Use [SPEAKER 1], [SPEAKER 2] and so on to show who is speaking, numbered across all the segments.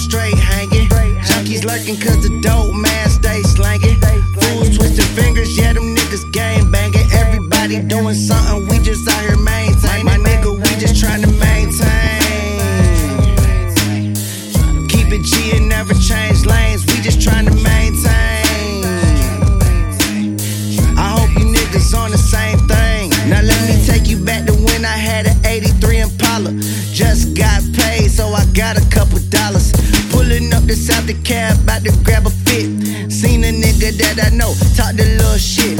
[SPEAKER 1] straight hanging. Junkies lurking cause the dope man stay slanging. Fools twisting fingers, yeah, them niggas game banging. Everybody doing something, we just out here maintaining. My nigga, we just trying to maintain. Keep it G and never change lanes, we just trying to maintain. I hope you niggas on the same thing. Now let me take you back to when I had an 83 Impala. Just got paid, so I got a that I know, talk the little shit.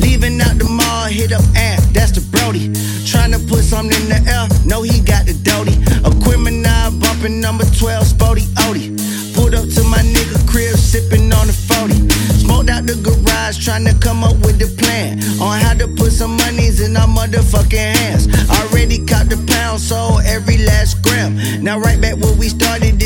[SPEAKER 1] Leaving out the mall, hit up Amp, that's the Brody. Trying to put something in the air, know he got the doty. A criminal bumping number 12, Spody Odie. Pulled up to my nigga crib, sipping on the 40. Smoked out the garage, trying to come up with the plan on how to put some monies in our motherfucking hands. Already caught the pound, so every last gram. Now right back where we started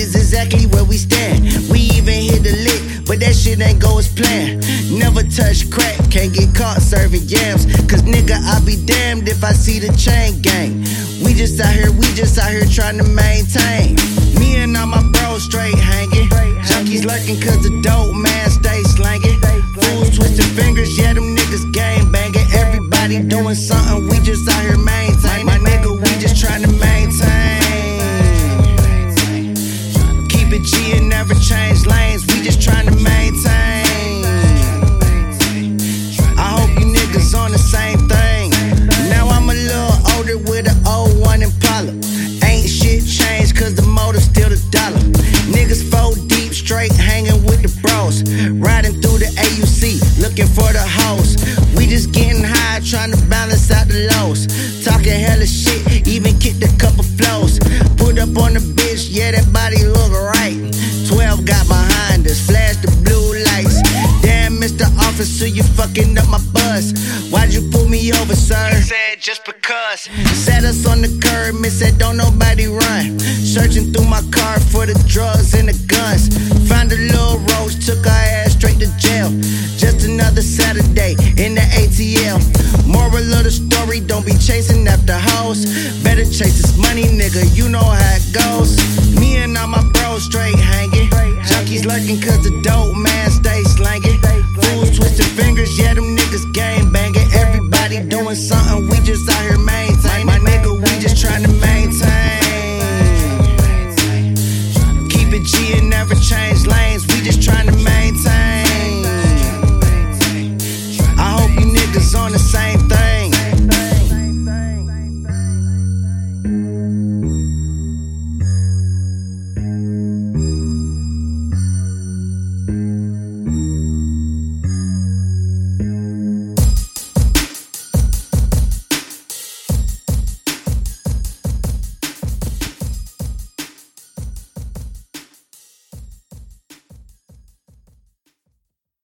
[SPEAKER 1] Never touch crack, can't get caught serving yams. Cause nigga, I be damned if I see the chain gang. We just out here, we just out here trying to maintain. Hella shit, even kicked a couple flows. Put up on the bitch, yeah, that body look right. 12 got behind us, flash the blue lights. Damn, Mr. Officer, you fucking up my bus. Why'd you pull me over, sir? He said just because. Sat us on the curb, and said don't nobody run. Searching Chase this money, nigga, you know how it goes. Me and all my bros straight hanging. Junkies lurking cause the dope man stay slanging. Fools twisting fingers, yeah, them niggas game banging. Everybody doing something, we just out here maintain. My nigga, we just trying to maintain. Keep it G and never change.